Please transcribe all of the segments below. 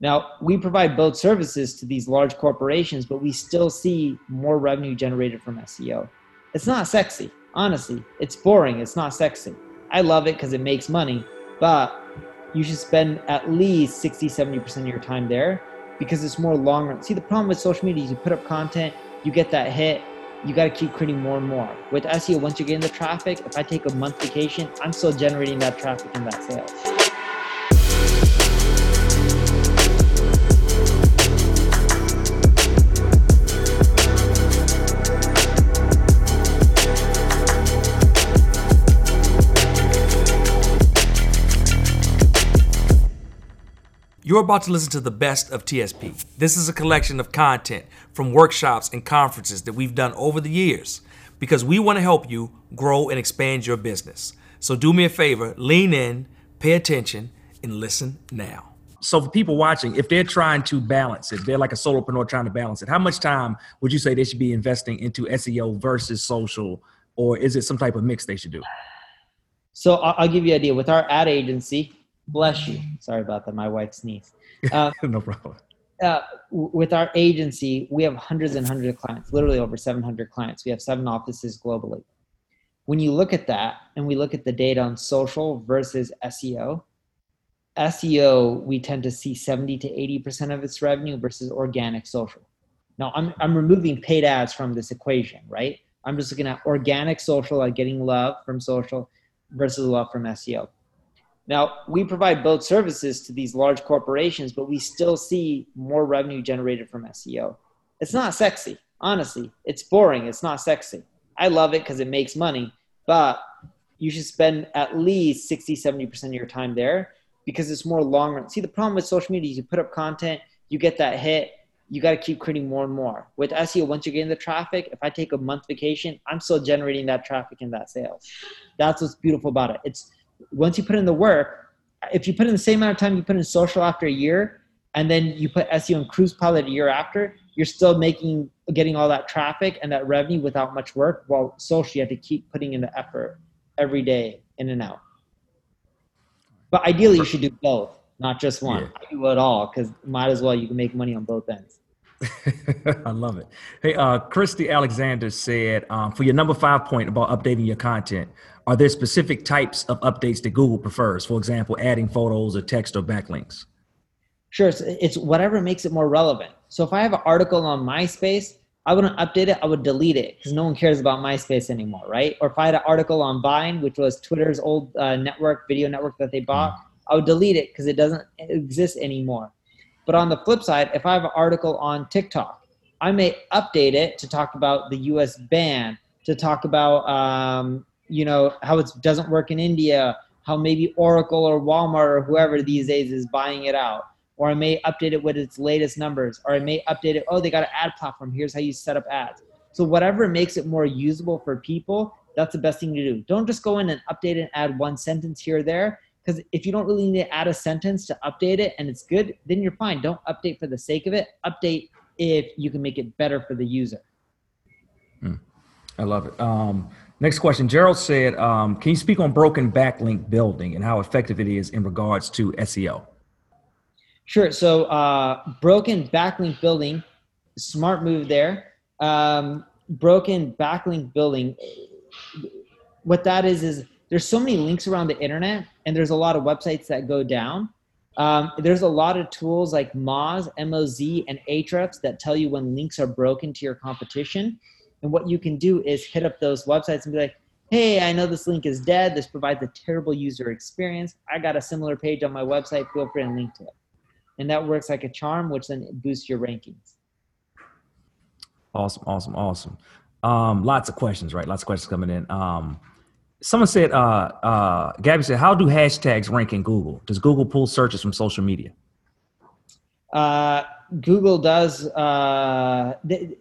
Now, we provide both services to these large corporations, but we still see more revenue generated from SEO. It's not sexy, honestly. It's boring. It's not sexy. I love it because it makes money, but you should spend at least 60, 70% of your time there because it's more long run. See, the problem with social media is you put up content, you get that hit, you got to keep creating more and more. With SEO, once you get getting the traffic, if I take a month vacation, I'm still generating that traffic and that sales. You're about to listen to the best of TSP. This is a collection of content from workshops and conferences that we've done over the years because we want to help you grow and expand your business. So do me a favor, lean in, pay attention, and listen now. So for people watching, if they're trying to balance it, they're like a solopreneur trying to balance it. How much time would you say they should be investing into SEO versus social, or is it some type of mix they should do? So I'll give you an idea. With our ad agency, bless you. Sorry about that. My wife sneezed. Uh, no problem. Uh, with our agency, we have hundreds and hundreds of clients, literally over 700 clients. We have seven offices globally. When you look at that and we look at the data on social versus SEO, SEO, we tend to see 70 to 80% of its revenue versus organic social. Now, I'm, I'm removing paid ads from this equation, right? I'm just looking at organic social, like getting love from social versus love from SEO. Now, we provide both services to these large corporations, but we still see more revenue generated from SEO. It's not sexy, honestly. It's boring. It's not sexy. I love it because it makes money, but you should spend at least 60, 70% of your time there because it's more long run. See, the problem with social media is you put up content, you get that hit, you got to keep creating more and more. With SEO, once you're getting the traffic, if I take a month vacation, I'm still generating that traffic and that sales. That's what's beautiful about it. It's once you put in the work, if you put in the same amount of time you put in social after a year, and then you put SEO and Cruise Pilot a year after, you're still making getting all that traffic and that revenue without much work. While social, you have to keep putting in the effort every day in and out. But ideally, you should do both, not just one. Yeah. I do it all because might as well you can make money on both ends. I love it. Hey, uh, Christy Alexander said, um, for your number five point about updating your content, are there specific types of updates that Google prefers? For example, adding photos or text or backlinks? Sure. it's whatever makes it more relevant. So if I have an article on MySpace, I wouldn't update it. I would delete it because no one cares about MySpace anymore, right? Or if I had an article on Vine, which was Twitter's old uh, network, video network that they bought, mm. I would delete it because it doesn't exist anymore. But on the flip side, if I have an article on TikTok, I may update it to talk about the U.S. ban, to talk about um, you know how it doesn't work in India, how maybe Oracle or Walmart or whoever these days is buying it out, or I may update it with its latest numbers, or I may update it. Oh, they got an ad platform. Here's how you set up ads. So whatever makes it more usable for people, that's the best thing to do. Don't just go in and update and add one sentence here or there. Because if you don't really need to add a sentence to update it and it's good, then you're fine. Don't update for the sake of it. Update if you can make it better for the user. Mm, I love it. Um, Next question. Gerald said, um, can you speak on broken backlink building and how effective it is in regards to SEO? Sure. So uh, broken backlink building, smart move there. Um, broken backlink building, what that is, is there's so many links around the internet and there's a lot of websites that go down. Um, there's a lot of tools like Moz, M-O-Z, and Ahrefs that tell you when links are broken to your competition. And what you can do is hit up those websites and be like, hey, I know this link is dead. This provides a terrible user experience. I got a similar page on my website. Feel free and link to it. And that works like a charm, which then boosts your rankings. Awesome, awesome, awesome. Um, lots of questions, right? Lots of questions coming in. Um, someone said, uh, uh, Gabby said, how do hashtags rank in Google? Does Google pull searches from social media? Uh, Google does. Uh, they,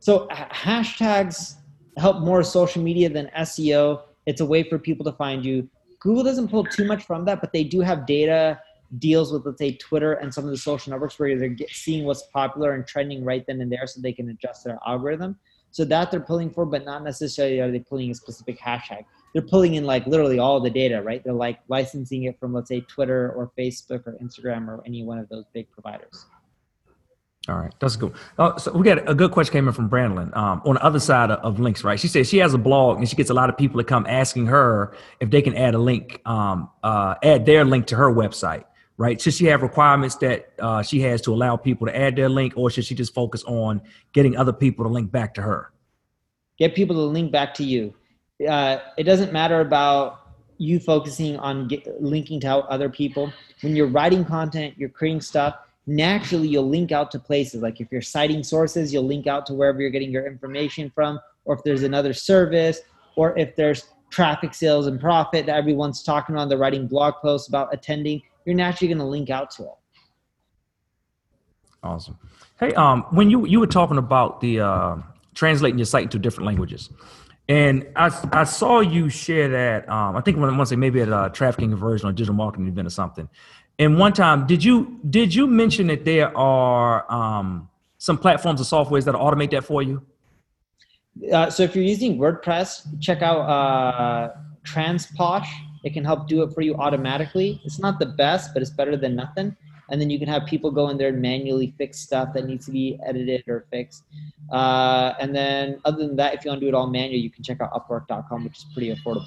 so hashtags help more social media than SEO. It's a way for people to find you. Google doesn't pull too much from that, but they do have data deals with, let's say, Twitter and some of the social networks where they're seeing what's popular and trending right then and there so they can adjust their algorithm. So that they're pulling for, but not necessarily are they pulling a specific hashtag. they're pulling in like literally all the data, right? They're like licensing it from let's say Twitter or Facebook or Instagram or any one of those big providers. All right, that's good. Uh, so we got a good question came in from Brandon um, on the other side of, of, links, right? She says she has a blog and she gets a lot of people to come asking her if they can add a link, um, uh, add their link to her website, right? Should she have requirements that uh, she has to allow people to add their link, or should she just focus on getting other people to link back to her? Get people to link back to you. Uh, it doesn't matter about you focusing on get, linking to other people. When you're writing content, you're creating stuff naturally you'll link out to places like if you're citing sources you'll link out to wherever you're getting your information from or if there's another service or if there's traffic sales and profit that everyone's talking on they're writing blog posts about attending you're naturally going to link out to it awesome hey um when you you were talking about the uh translating your site into different languages and I, I saw you share that um, I think when once say maybe at a Traffic and Conversion or digital marketing event or something and one time, did you did you mention that there are um, some platforms or softwares that automate that for you? Uh, so if you're using WordPress, check out uh, Transposh. It can help do it for you automatically. It's not the best, but it's better than nothing. And then you can have people go in there and manually fix stuff that needs to be edited or fixed. Uh, and then other than that, if you want to do it all manual, you can check out Upwork.com, which is pretty affordable.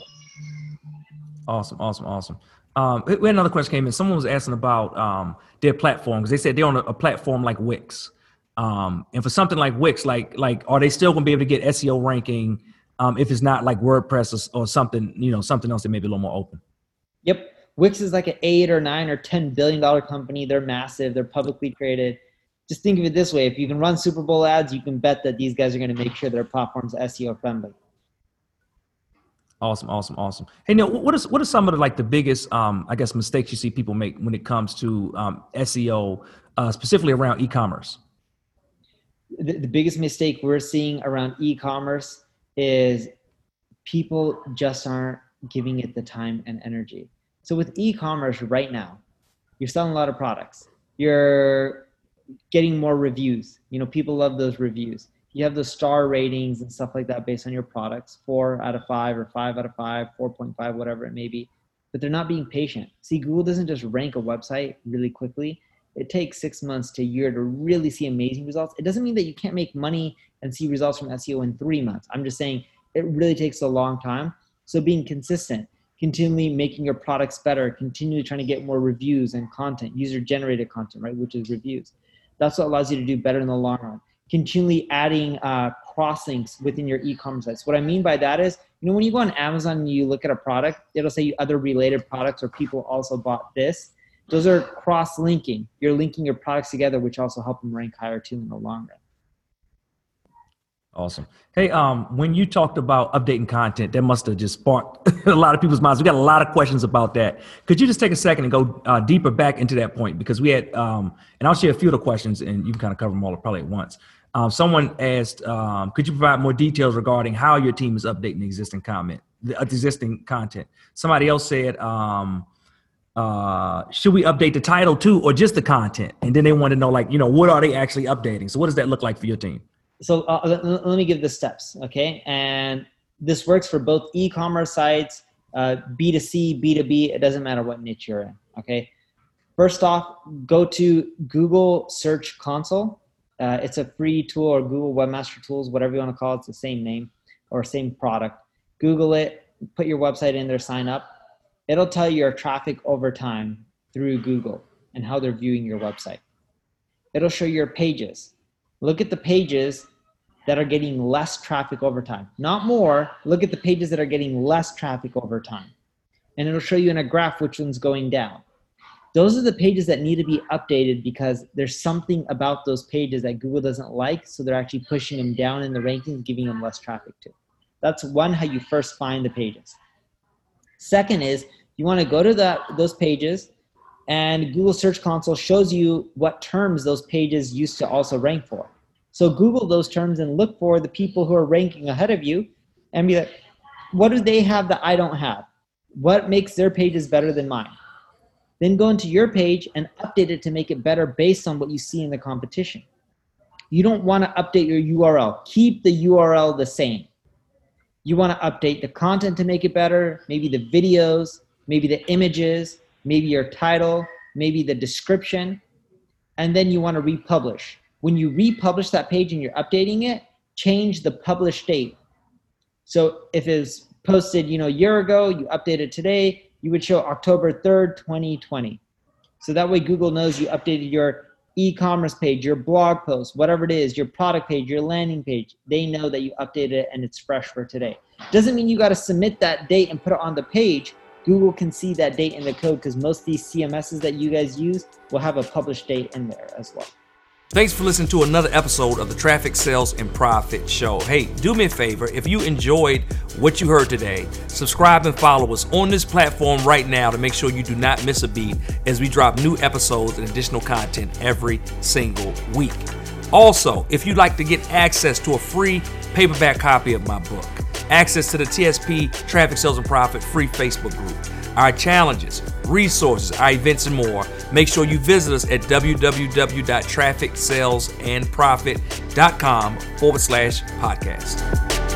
Awesome, awesome, awesome. Um, we had another question came in. Someone was asking about um, their platform because they said they're on a, a platform like Wix. Um, and for something like Wix, like like are they still going to be able to get SEO ranking um, if it's not like WordPress or, or, something you know something else that may be a little more open? Yep, Wix is like an eight or nine or ten billion dollar company. They're massive. They're publicly traded. Just think of it this way: if you can run Super Bowl ads, you can bet that these guys are going to make sure their platform's SEO friendly. Awesome, awesome, awesome. Hey, Neil, what is what are some of the like the biggest, um, I guess, mistakes you see people make when it comes to um, SEO, uh, specifically around e-commerce? The, the biggest mistake we're seeing around e-commerce is people just aren't giving it the time and energy. So with e-commerce right now, you're selling a lot of products. You're getting more reviews. You know, people love those reviews you have the star ratings and stuff like that based on your products four out of five or five out of five 4.5 whatever it may be but they're not being patient see google doesn't just rank a website really quickly it takes six months to a year to really see amazing results. It doesn't mean that you can't make money and see results from seo in three months. I'm just saying it really takes a long time. So being consistent continually making your products better continually trying to get more reviews and content user generated content right which is reviews. That's what allows you to do better in the long run. Continually adding uh, crosslinks within your e-commerce sites. What I mean by that is, you know, when you go on Amazon and you look at a product, it'll say other related products or people also bought this. Those are cross-linking. You're linking your products together, which also help them rank higher too in the long run. Awesome. Hey, um, when you talked about updating content, that must have just sparked a lot of people's minds. We got a lot of questions about that. Could you just take a second and go uh, deeper back into that point? Because we had, um, and I'll share a few of the questions, and you can kind of cover them all probably at once. Um, someone asked, um, could you provide more details regarding how your team is updating existing comment, the existing content? Somebody else said, um, uh, should we update the title too, or just the content? And then they want to know, like, you know, what are they actually updating? So, what does that look like for your team? So, uh, let, let, me give the steps, okay? And this works for both e-commerce sites, uh, B2C, B2B. It doesn't matter what niche you're in, okay? First off, go to Google Search Console uh, it's a free tool or Google Webmaster Tools, whatever you want to call it. It's the same name or same product. Google it, put your website in there, sign up. It'll tell you your traffic over time through Google and how they're viewing your website. It'll show your pages. Look at the pages that are getting less traffic over time. Not more, look at the pages that are getting less traffic over time. And it'll show you in a graph which one's going down those are the pages that need to be updated because there's something about those pages that Google doesn't like. So they're actually pushing them down in the rankings, giving them less traffic to. That's one how you first find the pages. Second is you want to go to that those pages and Google Search Console shows you what terms those pages used to also rank for. So Google those terms and look for the people who are ranking ahead of you and be like, what do they have that I don't have? What makes their pages better than mine? Then go into your page and update it to make it better based on what you see in the competition. You don't want to update your URL. Keep the URL the same. You want to update the content to make it better, maybe the videos, maybe the images, maybe your title, maybe the description, and then you want to republish. When you republish that page and you're updating it, change the publish date. So if it's posted, you know, a year ago, you update it today, you would show October 3rd, 2020. So that way Google knows you updated your e-commerce page, your blog post, whatever it is, your product page, your landing page. They know that you updated it and it's fresh for today. Doesn't mean you got to submit that date and put it on the page. Google can see that date in the code because most of these CMSs that you guys use will have a published date in there as well. Thanks for listening to another episode of the Traffic Sales and Profit Show. Hey, do me a favor if you enjoyed what you heard today, subscribe and follow us on this platform right now to make sure you do not miss a beat as we drop new episodes and additional content every single week. Also, if you'd like to get access to a free paperback copy of my book, access to the TSP Traffic Sales and Profit free Facebook group, our challenges, resources, our events, and more, make sure you visit us at www.trafficsalesandprofit.com forward slash podcast.